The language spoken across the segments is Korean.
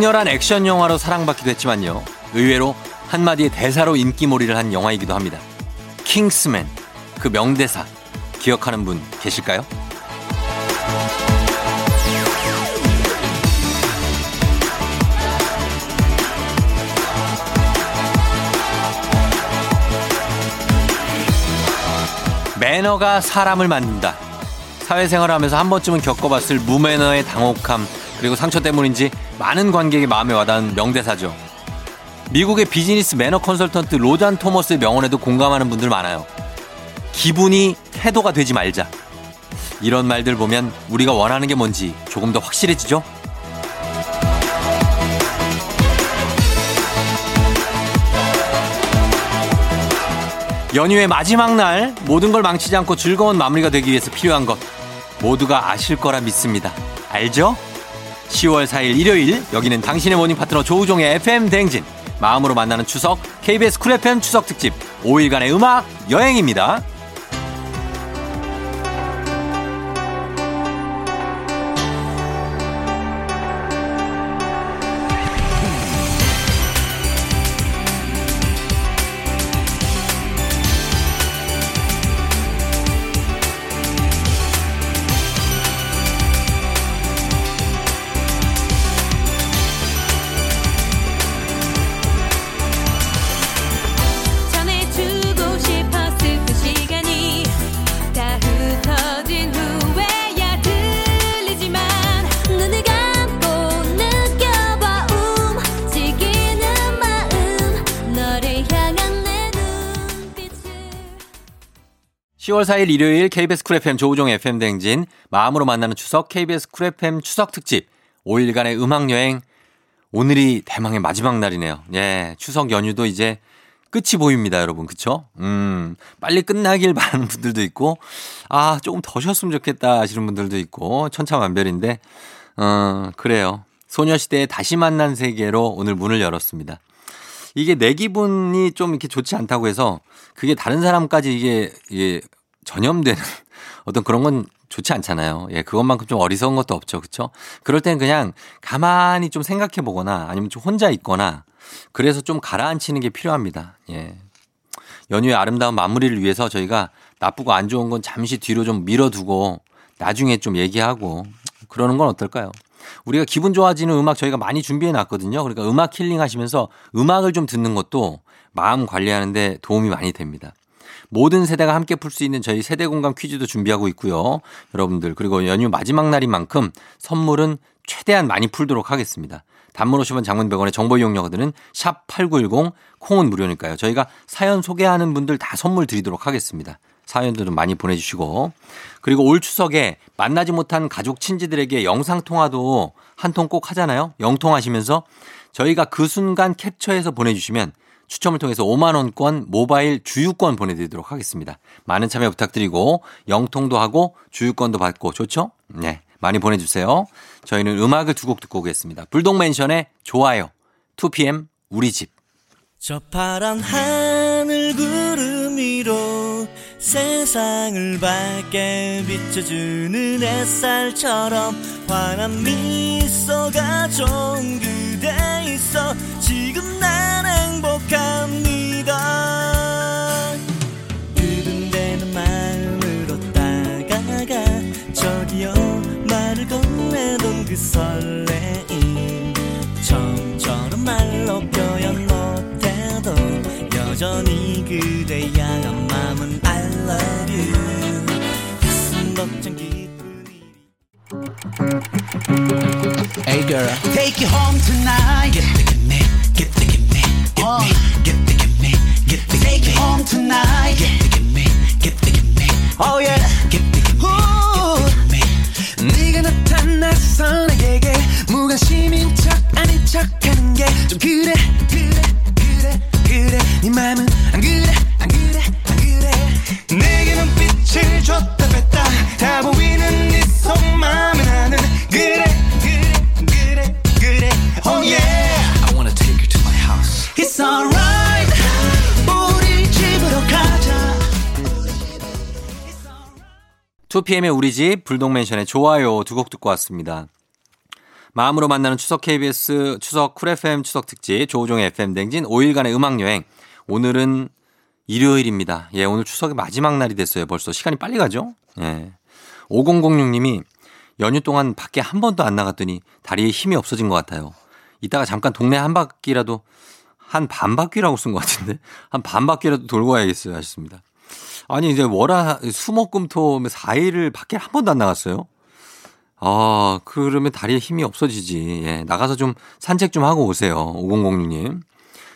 강렬한 액션 영화로 사랑받기도 했지만요. 의외로 한마디의 대사로 인기몰이를 한 영화이기도 합니다. 킹스맨. 그 명대사. 기억하는 분 계실까요? 매너가 사람을 만든다. 사회생활을 하면서 한 번쯤은 겪어봤을 무매너의 당혹함 그리고 상처 때문인지 많은 관객의 마음에 와닿은 명대사죠. 미국의 비즈니스 매너 컨설턴트 로잔 토머스의 명언에도 공감하는 분들 많아요. 기분이 태도가 되지 말자. 이런 말들 보면 우리가 원하는 게 뭔지 조금 더 확실해지죠? 연휴의 마지막 날 모든 걸 망치지 않고 즐거운 마무리가 되기 위해서 필요한 것 모두가 아실 거라 믿습니다. 알죠? 10월 4일 일요일 여기는 당신의 모닝 파트너 조우종의 FM 대행진 마음으로 만나는 추석 KBS 쿨 FM 추석 특집 5일간의 음악 여행입니다. 10월 4일 일요일 KBS 쿨 FM 조우종 FM 대행진 마음으로 만나는 추석 KBS 쿨 FM 추석 특집 5일간의 음악 여행 오늘이 대망의 마지막 날이네요. 예, 추석 연휴도 이제 끝이 보입니다, 여러분. 그쵸? 음, 빨리 끝나길 바라는 분들도 있고, 아, 조금 더 쉬었으면 좋겠다 하시는 분들도 있고, 천차만별인데, 어, 그래요. 소녀시대의 다시 만난 세계로 오늘 문을 열었습니다. 이게 내 기분이 좀 이렇게 좋지 않다고 해서 그게 다른 사람까지 이게, 이게 전염되는 어떤 그런 건 좋지 않잖아요. 예, 그것만큼 좀 어리석은 것도 없죠. 그쵸? 그럴 땐 그냥 가만히 좀 생각해 보거나 아니면 좀 혼자 있거나 그래서 좀 가라앉히는 게 필요합니다. 예. 연휴의 아름다운 마무리를 위해서 저희가 나쁘고 안 좋은 건 잠시 뒤로 좀 밀어두고 나중에 좀 얘기하고 그러는 건 어떨까요? 우리가 기분 좋아지는 음악 저희가 많이 준비해 놨거든요. 그러니까 음악 힐링 하시면서 음악을 좀 듣는 것도 마음 관리하는데 도움이 많이 됩니다. 모든 세대가 함께 풀 수 있는 저희 세대 공감 퀴즈도 준비하고 있고요. 여러분들 그리고 연휴 마지막 날인 만큼 선물은 최대한 많이 풀도록 하겠습니다. 단문 50원 장문 100원의 정보 이용료들은 샵8910 콩은 무료니까요. 저희가 사연 소개하는 분들 다 선물 드리도록 하겠습니다. 사연들은 많이 보내주시고 그리고 올 추석에 만나지 못한 가족 친지들에게 영상 통화도 한 통 꼭 하잖아요. 영통하시면서 저희가 그 순간 캡처해서 보내주시면 추첨을 통해서 5만원권 모바일 주유권 보내드리도록 하겠습니다. 많은 참여 부탁드리고 영통도 하고 주유권도 받고 좋죠? 네. 많이 보내주세요. 저희는 음악을 두 곡 듣고 오겠습니다. 불독맨션의 좋아요. 2PM 우리 집. 저 파란 하늘 구름 위로 세상을 밝게 비춰주는 햇살처럼 환한 미소가 좋은 그대 있어 지금 난 행복 설레임 처음처럼 말로 표현 못해도 여전히 그대 향한 마음은 I love you 가슴 벅찬 기분이 Hey girl Take you home tonight Get the gimme Get the gimme Get oh. me Get the gimme Get the Take you home tonight Get the gimme Get the gimme Oh yeah 무관심인 척 아닌 척 하는 게 좀 그래 그래 그래 그래. 네 맘은 안 그래 안 그래 안 그래. 내게 눈빛을 줬다 뺐다. 다 보이는 네 속마음은 나는 그래 그래 그래 그래. Oh yeah. I wanna take you to my house. It's alright. 우리 집으로 가자. 2PM의 우리 집 불독맨션의 좋아요 두 곡 듣고 왔습니다. 마음으로 만나는 추석 KBS 추석 쿨 FM 추석 특집 조우종의 FM 대행진 5일간의 음악 여행. 오늘은 일요일입니다. 예, 오늘 추석의 마지막 날이 됐어요. 벌써 시간이 빨리 가죠? 예. 5006님이 연휴 동안 밖에 한 번도 안 나갔더니 다리에 힘이 없어진 것 같아요. 이따가 잠깐 동네 한 바퀴라도 한 반 바퀴라고 쓴 것 같은데 한 반 바퀴라도 돌고 와야겠어요. 하셨습니다. 아니 이제 월화 수목금토 4일을 밖에 한 번도 안 나갔어요. 아, 그러면 다리에 힘이 없어지지. 예, 나가서 좀 산책 좀 하고 오세요. 5006님.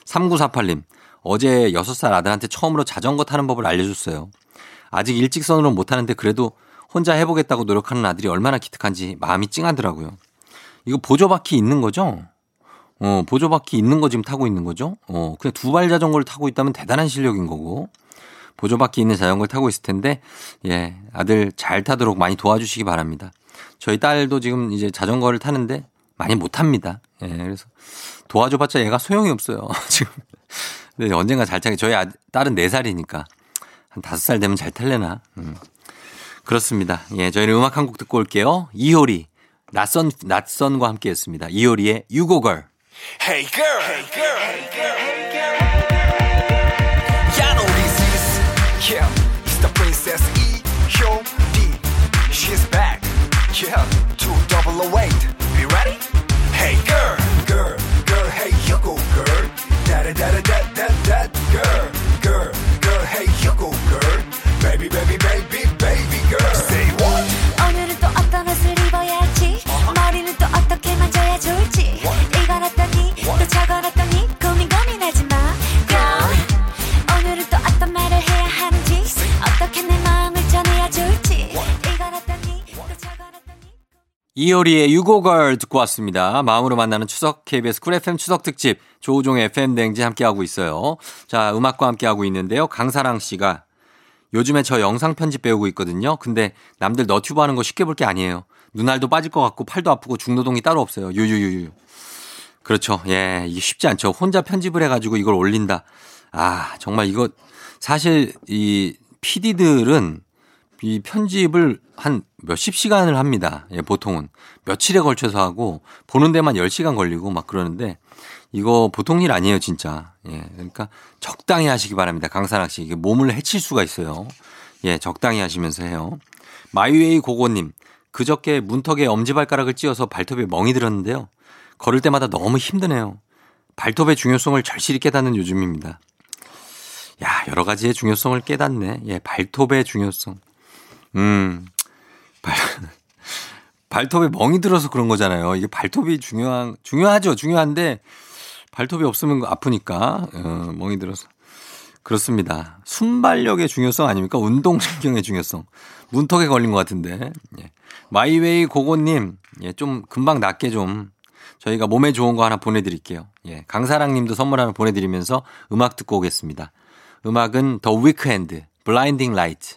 3948님. 어제 6살 아들한테 처음으로 자전거 타는 법을 알려줬어요. 아직 일직선으로 못하는데 그래도 혼자 해보겠다고 노력하는 아들이 얼마나 기특한지 마음이 찡하더라고요. 이거 보조바퀴 있는 거죠? 어, 보조바퀴 있는 거 지금 타고 있는 거죠? 어, 그냥 두 발 자전거를 타고 있다면 대단한 실력인 거고. 보조바퀴 있는 자전거를 타고 있을 텐데, 예, 아들 잘 타도록 많이 도와주시기 바랍니다. 저희 딸도 지금 이제 자전거를 타는데 많이 못 탑니다. 예, 그래서 도와줘봤자 얘가 소용이 없어요. 지금. 근데 언젠가 잘 타게. 저희 아, 딸은 4살이니까 한 5살 되면 잘 탈래나. 음. 그렇습니다. 예, 저희는 음악 한 곡 듣고 올게요. 이효리. 낯선, 낯선과 함께 했습니다. 이효리의 유고걸. Hey girl, hey girl, hey girl. 이효리의 U-Go-Girl 듣고 왔습니다. 마음으로 만나는 추석 KBS 쿨 FM 추석 특집 조우종의 FM 대행진 함께하고 있어요. 자, 음악과 함께하고 있는데요. 강사랑 씨가 요즘에 저 영상 편집 배우고 있거든요. 근데 남들 너튜브 하는 거 쉽게 볼 게 아니에요. 눈알도 빠질 것 같고 팔도 아프고 중노동이 따로 없어요. 유유유유. 그렇죠. 예, 이게 쉽지 않죠. 혼자 편집을 해가지고 이걸 올린다. 아, 정말 이거 사실 이 PD들은 이 편집을 한 몇십 시간을 합니다. 예, 보통은. 며칠에 걸쳐서 하고 보는 데만 10시간 걸리고 막 그러는데 이거 보통 일 아니에요, 진짜. 예. 그러니까 적당히 하시기 바랍니다. 강산학 씨. 이게 몸을 해칠 수가 있어요. 예, 적당히 하시면서 해요. 마이웨이 고고님. 그저께 문턱에 엄지발가락을 찧어서 발톱에 멍이 들었는데요. 걸을 때마다 너무 힘드네요. 발톱의 중요성을 절실히 깨닫는 요즘입니다. 야, 여러 가지의 중요성을 깨닫네. 예, 발톱의 중요성. 음, 발, 발톱에 멍이 들어서 그런 거잖아요. 이게 발톱이 중요한, 중요하죠. 중요한데 발톱이 없으면 아프니까, 어, 멍이 들어서. 그렇습니다. 순발력의 중요성 아닙니까? 운동신경의 중요성. 문턱에 걸린 것 같은데. 예. 마이웨이 고고님, 예, 좀 금방 낫게 좀 저희가 몸에 좋은 거 하나 보내드릴게요. 예. 강사랑 님도 선물 하나 보내드리면서 음악 듣고 오겠습니다. 음악은 더 위크핸드, 블라인딩 라이트.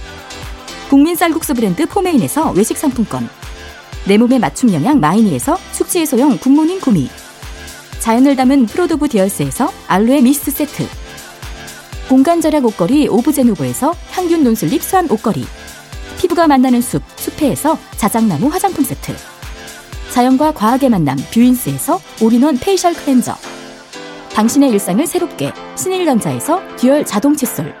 국민 쌀국수 브랜드 포메인에서 외식 상품권. 내 몸에 맞춤 영양 마이니에서 숙취 해소용 굿모닝 구미. 자연을 담은 프로도브 디얼스에서 알로에 미스트 세트. 공간 절약 옷걸이 오브제노브에서 항균 non-slip 수한 옷걸이. 피부가 만나는 숲, 숲회에서 자작나무 화장품 세트. 자연과 과학의 만남 뷰인스에서 올인원 facial cleanser. 당신의 일상을 새롭게 신일전자에서 dual 자동 칫솔.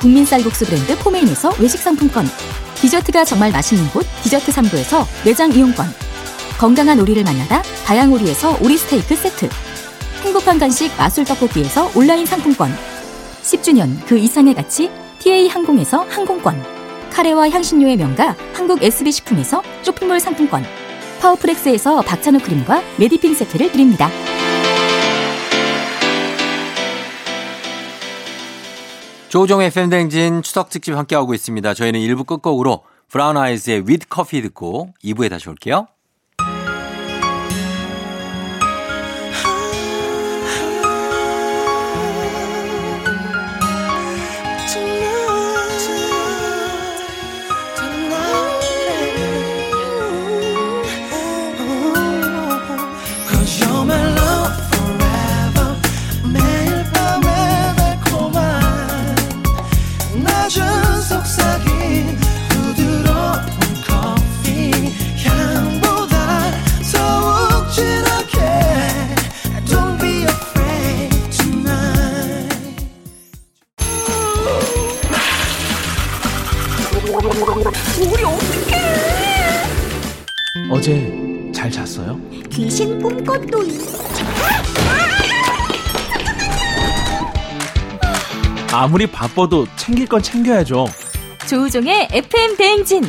국민 쌀국수 브랜드 포메인에서 외식 상품권. 디저트가 정말 맛있는 곳 디저트 3부에서 매장 이용권. 건강한 오리를 만나다 다양오리에서 오리 스테이크 세트. 행복한 간식 마술 떡볶이에서 온라인 상품권. 10주년 그 이상의 가치 티웨이 항공에서 항공권. 카레와 향신료의 명가 한국 SB식품에서 쇼핑몰 상품권. 파워프렉스에서 박찬호 크림과 메디핑 세트를 드립니다. 조우종의 FM대행진 추석 특집 함께하고 있습니다. 저희는 1부 끝곡으로 브라운 아이즈의 With Coffee 듣고 2부에 다시 올게요. 아무리 바빠도 챙길 건 챙겨야죠. 조우종의 FM 대행진.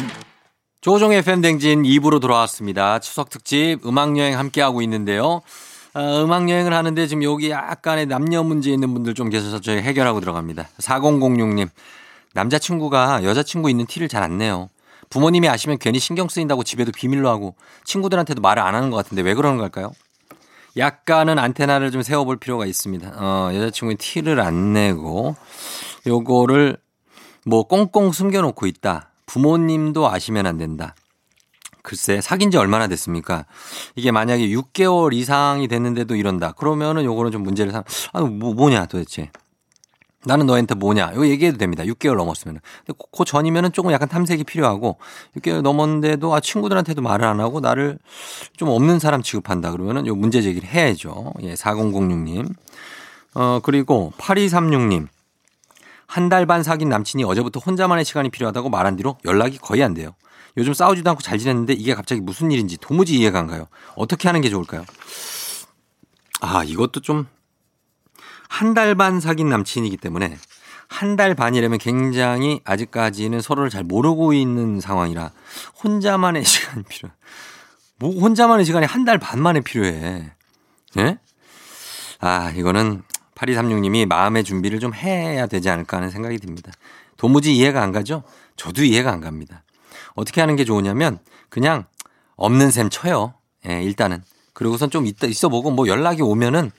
조종의 팬댕진 2부로 돌아왔습니다. 추석 특집 음악 여행 함께 하고 있는데요. 어, 음악 여행을 하는데 지금 여기 약간의 남녀 문제 있는 분들 좀 계셔서 저희 해결하고 들어갑니다. 4006님. 남자친구가 여자친구 있는 티를 잘 안 내요. 부모님이 아시면 괜히 신경 쓰인다고 집에도 비밀로 하고 친구들한테도 말을 안 하는 것 같은데 왜 그러는 걸까요? 약간은 안테나를 좀 세워볼 필요가 있습니다. 어, 여자친구의 티를 안 내고 요거를 뭐 꽁꽁 숨겨놓고 있다. 부모님도 아시면 안 된다. 글쎄 사귄 지 얼마나 됐습니까? 이게 만약에 6개월 이상이 됐는데도 이런다. 그러면은 요거는 좀 문제를 삼. 아, 뭐 뭐냐 도대체. 나는 너한테 뭐냐? 이거 얘기해도 됩니다. 6개월 넘었으면. 근데 그, 그 전이면은 조금 약간 탐색이 필요하고 6개월 넘었는데도 아 친구들한테도 말을 안 하고 나를 좀 없는 사람 취급한다. 그러면은 요 문제 제기를 해야죠. 예, 4006님. 어, 그리고 8236님. 한 달 반 사귄 남친이 어제부터 혼자만의 시간이 필요하다고 말한 뒤로 연락이 거의 안 돼요. 요즘 싸우지도 않고 잘 지냈는데 이게 갑자기 무슨 일인지 도무지 이해가 안 가요. 어떻게 하는 게 좋을까요? 아, 이것도 좀 한 달 반 사귄 남친이기 때문에 한 달 반이라면 굉장히 아직까지는 서로를 잘 모르고 있는 상황이라 혼자만의 시간이 필요. 뭐 혼자만의 시간이 한 달 반 만에 필요해. 예? 아, 이거는 8236님이 마음의 준비를 좀 해야 되지 않을까 하는 생각이 듭니다. 도무지 이해가 안 가죠? 저도 이해가 안 갑니다. 어떻게 하는 게 좋으냐면 그냥 없는 셈 쳐요. 예, 일단은. 그리고선 좀 있다 있어 보고 뭐 연락이 오면은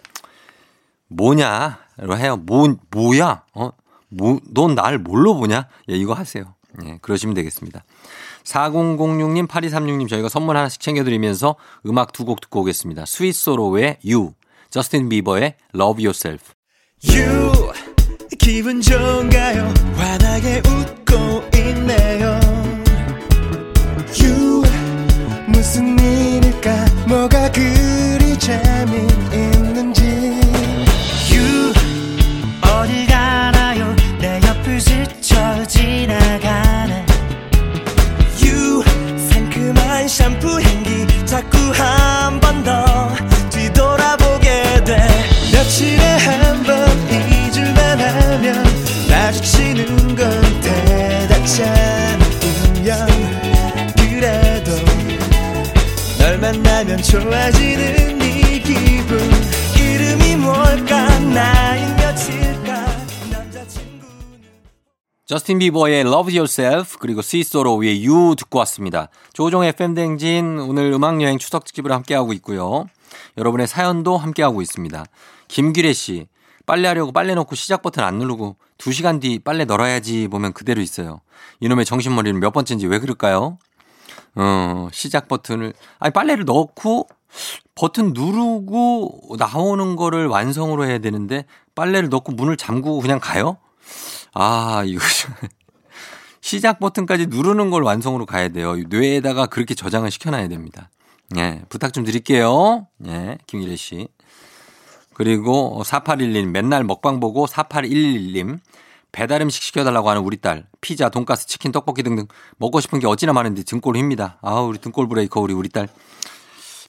뭐냐로 해요. 뭐 뭐야? 어? 뭐 넌 날 뭘로 보냐? 예, 이거 하세요. 예, 그러시면 되겠습니다. 4006님, 8236님 저희가 선물 하나씩 챙겨드리면서 음악 두 곡 듣고 오겠습니다. 스윗소로의 You, 저스틴 비버의 Love Yourself. You 기분 좋은가요? 환하게 웃고 있네요. You 무슨 일일까? 뭐가 그리 재미 마주치는 건 대단치 않으면 그래도 널 만나면 좋아지는 이 기분 이름이 뭘까 나이 남자친구는 저스틴 비버의 Love Yourself 그리고 스위스로의 You 듣고 왔습니다. 조종 FM 댕진 오늘 음악 여행 추석 특집을 함께 하고 있고요. 여러분의 사연도 함께 하고 있습니다. 김규래 씨 빨래하려고 빨래 넣고 시작 버튼 안 누르고 2시간 뒤 빨래 널어야지 보면 그대로 있어요. 이놈의 정신머리는 몇 번째인지 왜 그럴까요? 어, 시작 버튼을 아니 빨래를 넣고 버튼 누르고 나오는 거를 완성으로 해야 되는데 빨래를 넣고 문을 잠그고 그냥 가요? 아, 이거 좀 시작 버튼까지 누르는 걸 완성으로 가야 돼요. 뇌에다가 그렇게 저장을 시켜놔야 됩니다. 예, 부탁 좀 드릴게요. 예, 김일혜 씨. 그리고 4811님 맨날 먹방 보고 4811님 배달 음식 시켜달라고 하는 우리 딸 피자, 돈가스, 치킨, 떡볶이 등등 먹고 싶은 게 어찌나 많은데 등골 휩니다. 아, 우리 등골 브레이커 우리 우리 딸.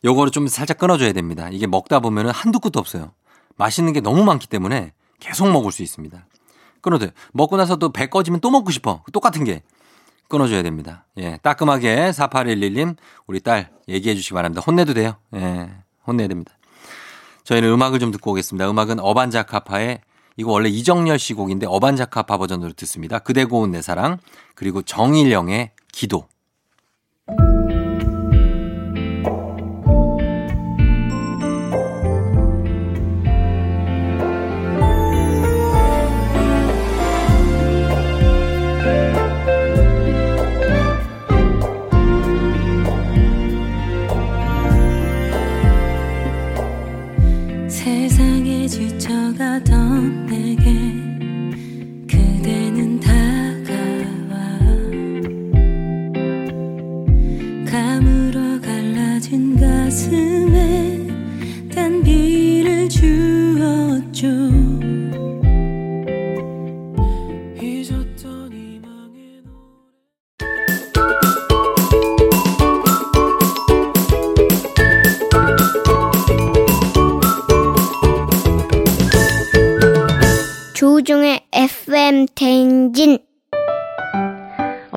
요거를 좀 살짝 끊어줘야 됩니다. 이게 먹다 보면은 한두 끝도 없어요. 맛있는 게 너무 많기 때문에 계속 먹을 수 있습니다. 끊어도 돼요. 먹고 나서도 배 꺼지면 또 먹고 싶어. 똑같은 게. 끊어줘야 됩니다. 예. 따끔하게 4811님, 우리 딸 얘기해 주시기 바랍니다. 혼내도 돼요. 예. 혼내야 됩니다. 저희는 음악을 좀 듣고 오겠습니다. 음악은 어반자카파의 이거 원래 이정열 씨 곡인데 어반자카파 버전으로 듣습니다. 그대 고운 내 사랑 그리고 정일영의 기도.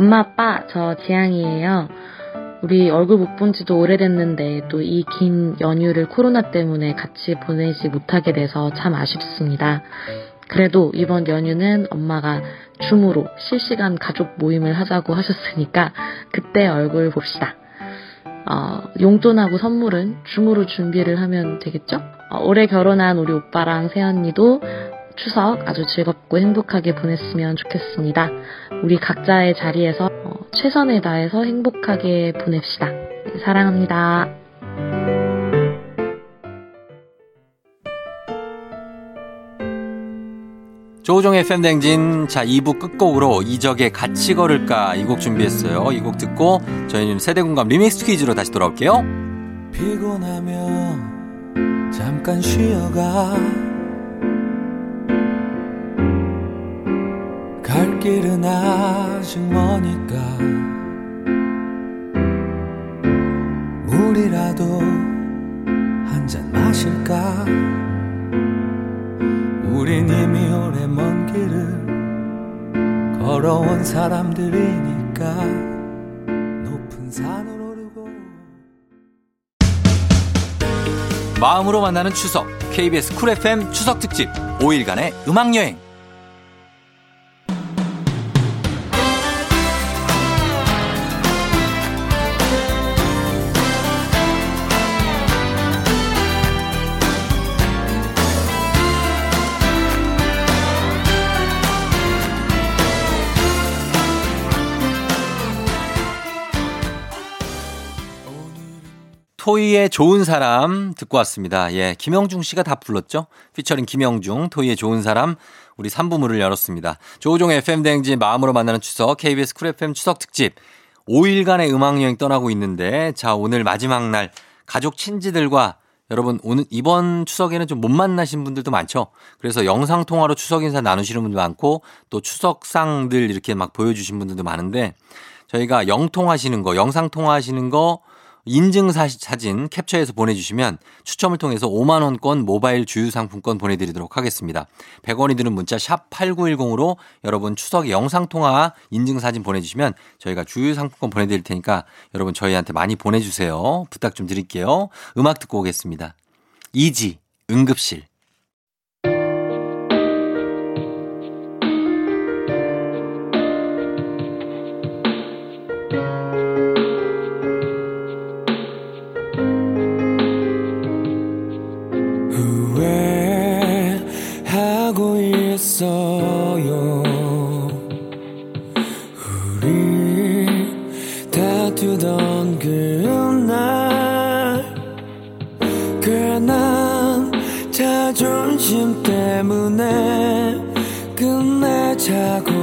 엄마 아빠 저 지향이에요. 우리 얼굴 못 본 지도 오래됐는데 또 이 긴 연휴를 코로나 때문에 같이 보내지 못하게 돼서 참 아쉽습니다. 그래도 이번 연휴는 엄마가 줌으로 실시간 가족 모임을 하자고 하셨으니까 그때 얼굴 봅시다. 어, 용돈하고 선물은 줌으로 준비를 하면 되겠죠? 어, 올해 결혼한 우리 오빠랑 새언니도 추석 아주 즐겁고 행복하게 보냈으면 좋겠습니다. 우리 각자의 자리에서 어, 최선을 다해서 행복하게 보냅시다. 사랑합니다. 조종의 팬댕진 자 2부 끝곡으로 이적의 같이 걸을까 이 곡 준비했어요. 이 곡 듣고 저희는 세대공감 리믹스 퀴즈로 다시 돌아올게요. 피곤하면 잠깐 쉬어가 갈 길은 아직 머니까. 물이라도 한 잔 마실까? 우린 이미 오래 먼 길을 걸어온 사람들이니까. 높은 산을 오르고. 마음으로 만나는 추석. KBS 쿨 FM 추석 특집. 5일간의 음악 여행. 토이의 좋은 사람 듣고 왔습니다. 예, 김형중 씨가 다 불렀죠? 피처링 김형중, 토이의 좋은 사람, 우리 3부 문을 열었습니다. 조우종 FM 대행진 마음으로 만나는 추석, KBS 쿨 FM 추석 특집. 5일간의 음악여행 떠나고 있는데, 자, 오늘 마지막 날, 가족 친지들과 여러분, 오늘, 이번 추석에는 좀 못 만나신 분들도 많죠? 그래서 영상통화로 추석 인사 나누시는 분도 많고, 또 추석상들 이렇게 막 보여주신 분들도 많은데, 저희가 영통하시는 거, 영상통화하시는 거, 인증 사- 사진 캡처해서 보내주시면 추첨을 통해서 5만원권 모바일 주유상품권 보내드리도록 하겠습니다. 100원이 드는 문자 샵 8910으로 여러분 추석 영상통화 인증 사진 보내주시면 저희가 주유상품권 보내드릴 테니까 여러분 저희한테 많이 보내주세요. 부탁 좀 드릴게요. 음악 듣고 오겠습니다. 이지, 응급실. 있어요. 우리 다투던 그날 괜한 자존심 때문에 끝내 자고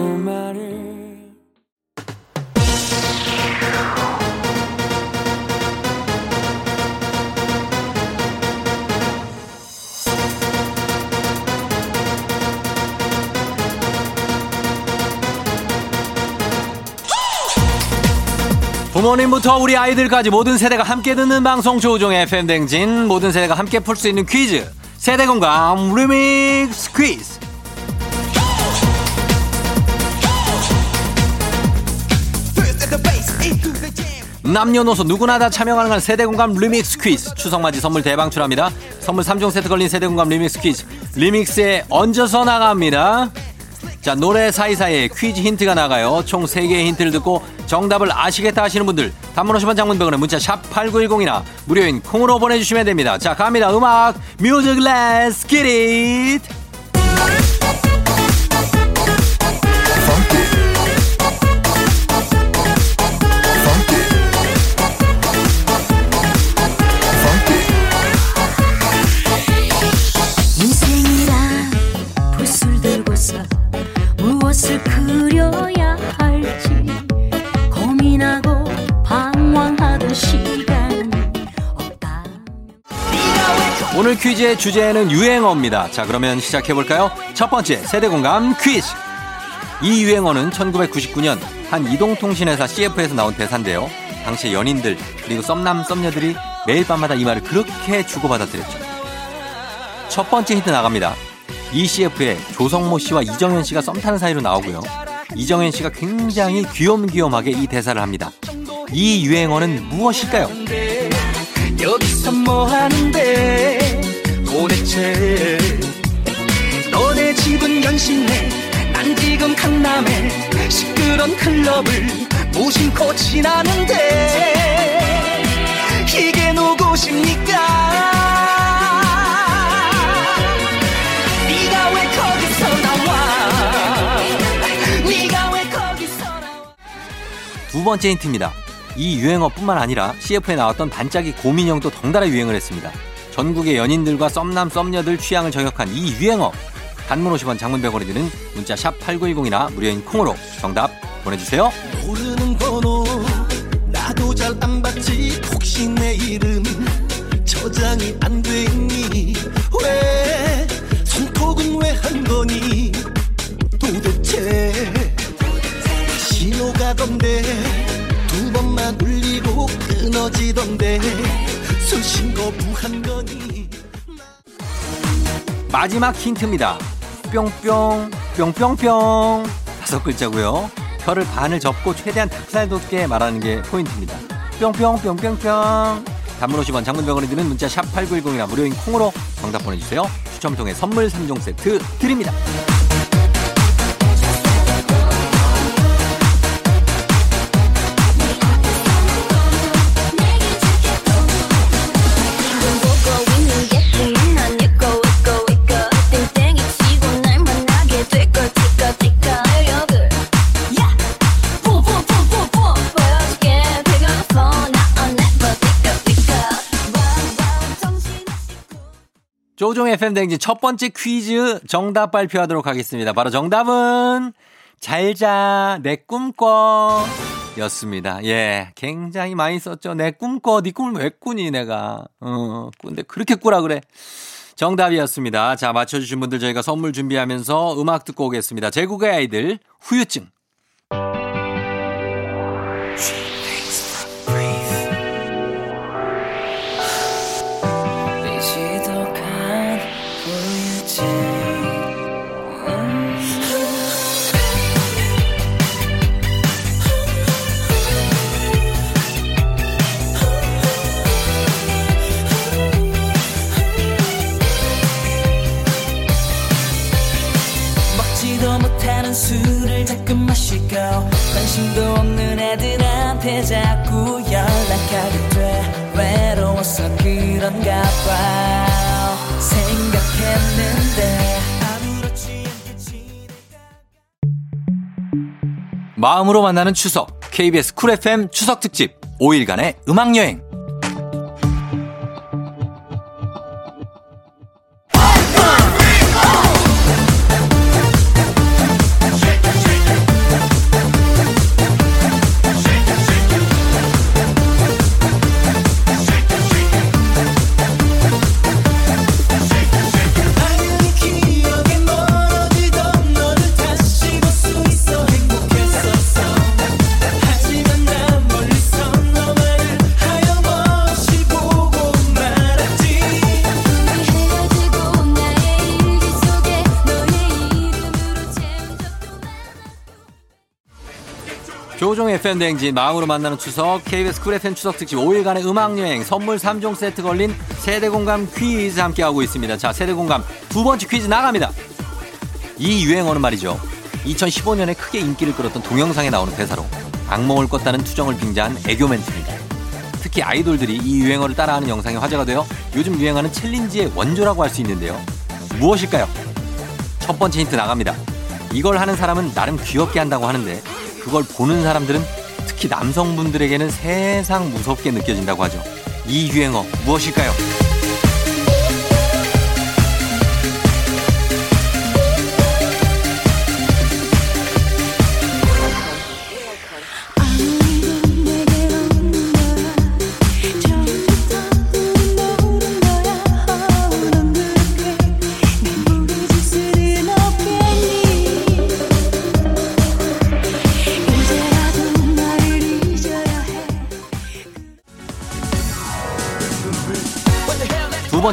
부모님부터 우리 아이들까지 모든 세대가 함께 듣는 방송 조우종의 FM대행진. 모든 세대가 함께 풀 수 있는 퀴즈. 세대 공감 리믹스 퀴즈. 남녀노소 누구나 다 참여 가능한 세대 공감 리믹스 퀴즈. 추석맞이 선물 대방출합니다. 선물 3종 세트 걸린 세대 공감 리믹스 퀴즈. 리믹스에 얹어서 나갑니다 자, 노래 사이사이에 퀴즈 힌트가 나가요. 총 3개의 힌트를 듣고 정답을 아시겠다 하시는 분들 단문 50원 장문 100원에 문자 샵 8910이나 무료인 콩으로 보내주시면 됩니다. 자, 갑니다. 음악 music let's get it 퀴즈의 주제는 유행어입니다. 자, 그러면 시작해볼까요? 첫 번째, 세대 공감 퀴즈. 이 유행어는 1999년 한 이동통신회사 CF에서 나온 대사인데요. 당시 연인들, 그리고 썸남, 썸녀들이 매일 밤마다 이 말을 그렇게 주고받아들였죠. 첫 번째 힌트 나갑니다. 이 CF에 조성모 씨와 이정현 씨가 썸 타는 사이로 나오고요. 이정현 씨가 굉장히 귀염귀염하게 이 대사를 합니다. 이 유행어는 무엇일까요? 여기서 뭐 하는데 도대체 너네 집은 연신내 난 지금 강남에 시끄런 클럽을 무심코 지나는데 이게 누구십니까 두 번째 힌트입니다. 이 유행어뿐만 아니라 CF에 나왔던 반짝이 고민형도 덩달아 유행을 했습니다. 전국의 연인들과 썸남 썸녀들 취향을 저격한 이 유행어. 단문 50원 장문 100원이 드는 문자 샵 8910이나 무료인 콩으로 정답 보내주세요. 모르는 번호 나도 잘안 받지 혹시 내 이름 저장이 안 됐니 왜 손톱은 왜 한 거니 도대체 신호 가던데 두 번만 울리고 끊어지던데 수신 거부한 거니 마지막 힌트입니다. 뿅뿅 뿅뿅뿅 다섯 글자고요. 혀를 반을 접고 최대한 닭살 돋게 말하는 게 포인트입니다. 뿅뿅 뿅뿅뿅 단문 50원 장문 100원이 드는 문자 샵 8910이나 무료인 콩으로 정답 보내주세요. 추첨 통해 선물 3종 세트 드립니다. 조종 FM 댕진 첫 번째 퀴즈 정답 발표하도록 하겠습니다. 바로 정답은 잘자 내 꿈꿔 였습니다. 예. 굉장히 많이 썼죠. 내 꿈꿔. 네 꿈을 왜 꾸니 내가. 어. 근데 그렇게 꾸라 그래. 정답이었습니다. 자, 맞춰주신 분들 저희가 선물 준비하면서 음악 듣고 오겠습니다. 제국의 아이들 후유증. 마음으로 만나는 추석. KBS 쿨 FM 추석 특집 5일간의 음악 여행. 조우종 FM 대행진 마음으로 만나는 추석 KBS 쿨 FM 추석 특집 5일간의 음악 여행 선물 3종 세트 걸린 세대 공감 퀴즈 함께하고 있습니다. 자, 세대 공감 두 번째 퀴즈 나갑니다. 이 유행어는 말이죠. 2015년에 크게 인기를 끌었던 동영상에 나오는 대사로 악몽을 꿨다는 투정을 빙자한 애교 멘트입니다. 특히 아이돌들이 이 유행어를 따라하는 영상이 화제가 되어 요즘 유행하는 챌린지의 원조라고 할 수 있는데요. 무엇일까요? 첫 번째 힌트 나갑니다. 이걸 하는 사람은 나름 귀엽게 한다고 하는데 그걸 보는 사람들은 특히 남성분들에게는 세상 무섭게 느껴진다고 하죠. 이 유행어 무엇일까요?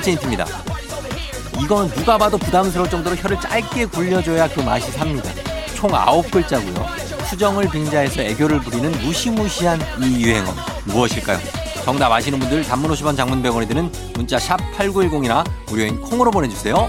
두 번째 힌트입니다. 이건 누가 봐도 부담스러울 정도로 혀를 짧게 굴려줘야 그 맛이 삽니다. 총 아홉 글자고요. 수정을 빙자해서 애교를 부리는 무시무시한 이 유행어 무엇일까요? 정답 아시는 분들 단문 50원 장문 100원이 드는 문자 샵 8910이나 무료인 콩으로 보내주세요.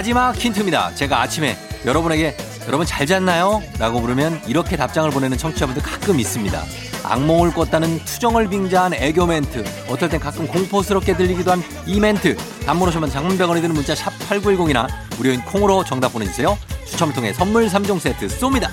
마지막 힌트입니다. 제가 아침에 여러분에게 여러분 잘 잤나요? 라고 물으면 이렇게 답장을 보내는 청취자분들 가끔 있습니다. 악몽을 꿨다는 투정을 빙자한 애교 멘트. 어떨 땐 가끔 공포스럽게 들리기도 한 이 멘트. 단문 오시면 장문병원이 드는 문자 샵 8910이나 무료인 콩으로 정답 보내주세요. 추첨을 통해 선물 3종 세트 쏩니다.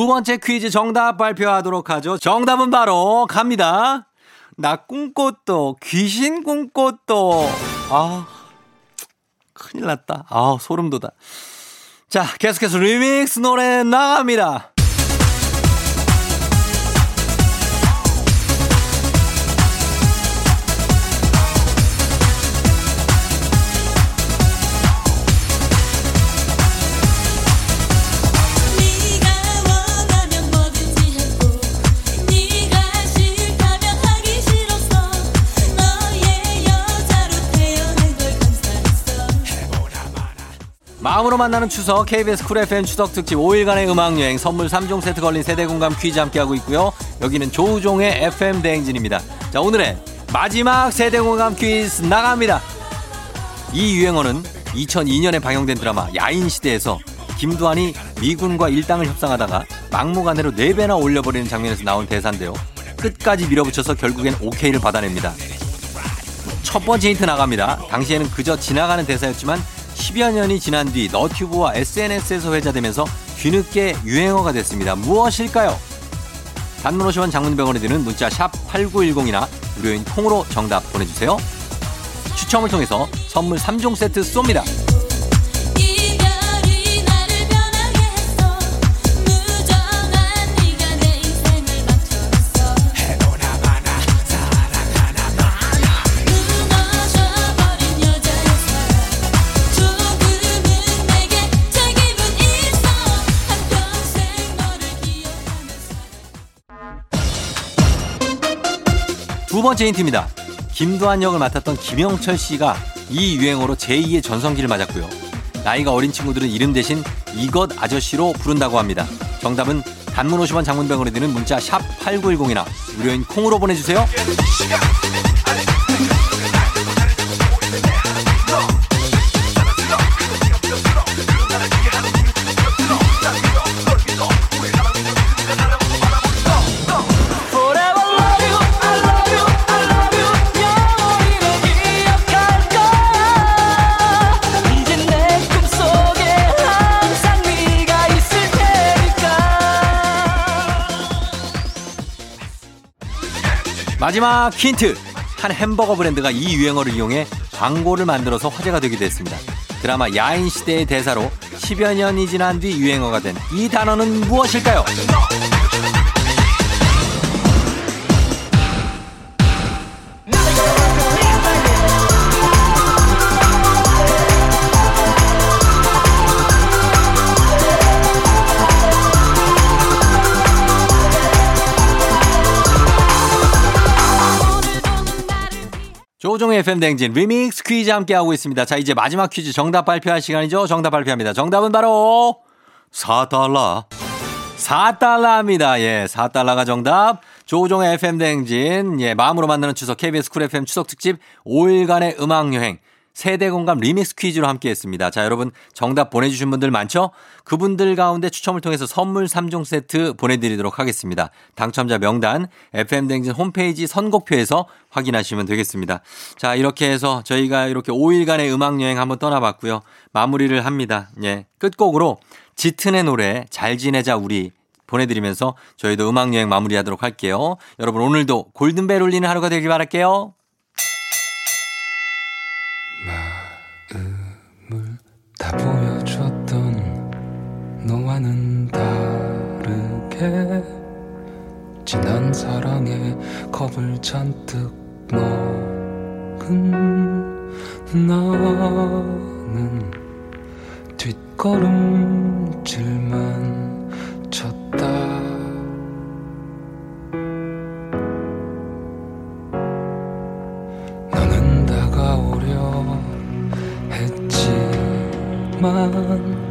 두 번째 퀴즈 정답 발표하도록 하죠. 정답은 바로 갑니다. 나 꿈꽃도 귀신 꿈꽃도 아 큰일 났다. 아 소름 돋아. 자 계속해서 리믹스 노래 나갑니다. 마음으로 만나는 추석 KBS 쿨 FM 추석 특집 5일간의 음악 여행 선물 3종 세트 걸린 세대 공감 퀴즈 함께 하고 있고요. 여기는 조우종의 FM 대행진입니다. 자 오늘의 마지막 세대 공감 퀴즈 나갑니다. 이 유행어는 2002년에 방영된 드라마 야인 시대에서 김두한이 미군과 일당을 협상하다가 막무가내로 4배나 올려버리는 장면에서 나온 대사인데요. 끝까지 밀어붙여서 결국엔 오케이를 받아냅니다. 첫 번째 힌트 나갑니다. 당시에는 그저 지나가는 대사였지만 10여 년이 지난 뒤 너튜브와 SNS에서 회자되면서 뒤늦게 유행어가 됐습니다. 무엇일까요? 단문 50원 장문병원에 드는 문자 샵 8910이나 무료인 콩으로 정답 보내주세요. 추첨을 통해서 선물 3종 세트 쏩니다. 두 번째 힌트입니다. 김두한 역을 맡았던 김영철 씨가 이 유행어로 제2의 전성기를 맞았고요. 나이가 어린 친구들은 이름 대신 이것 아저씨로 부른다고 합니다. 정답은 단문 50원 장문병으로 드는 문자 샵 8910이나 무료인 콩으로 보내주세요. 마지막 힌트. 한 햄버거 브랜드가 이 유행어를 이용해 광고를 만들어서 화제가 되기도 했습니다. 드라마 야인 시대의 대사로 10여 년이 지난 뒤 유행어가 된 이 단어는 무엇일까요? 조우종의 FM 대행진 리믹스 퀴즈 함께하고 있습니다. 자, 이제 마지막 퀴즈 정답 발표할 시간이죠. 정답 발표합니다. 정답은 바로 4달러. 4달러입니다. 예, 4달러가 정답. 조우종의 FM 대행진. 예, 마음으로 만나는 추석 KBS 쿨 FM 추석 특집 5일간의 음악 여행. 세대 공감 리믹스 퀴즈로 함께 했습니다. 자, 여러분 정답 보내주신 분들 많죠? 그분들 가운데 추첨을 통해서 선물 3종 세트 보내드리도록 하겠습니다. 당첨자 명단 FM댕진 홈페이지 선곡표에서 확인하시면 되겠습니다. 자, 이렇게 해서 저희가 이렇게 5일간의 음악여행 한번 떠나봤고요. 마무리를 합니다. 예. 끝곡으로 짙은의 노래 잘 지내자 우리 보내드리면서 저희도 음악여행 마무리하도록 할게요. 여러분 오늘도 골든벨 울리는 하루가 되길 바랄게요. 다 보여줬던 너와는 다르게 지난 사랑에 겁을 잔뜩 먹은 나는 뒷걸음질만 man.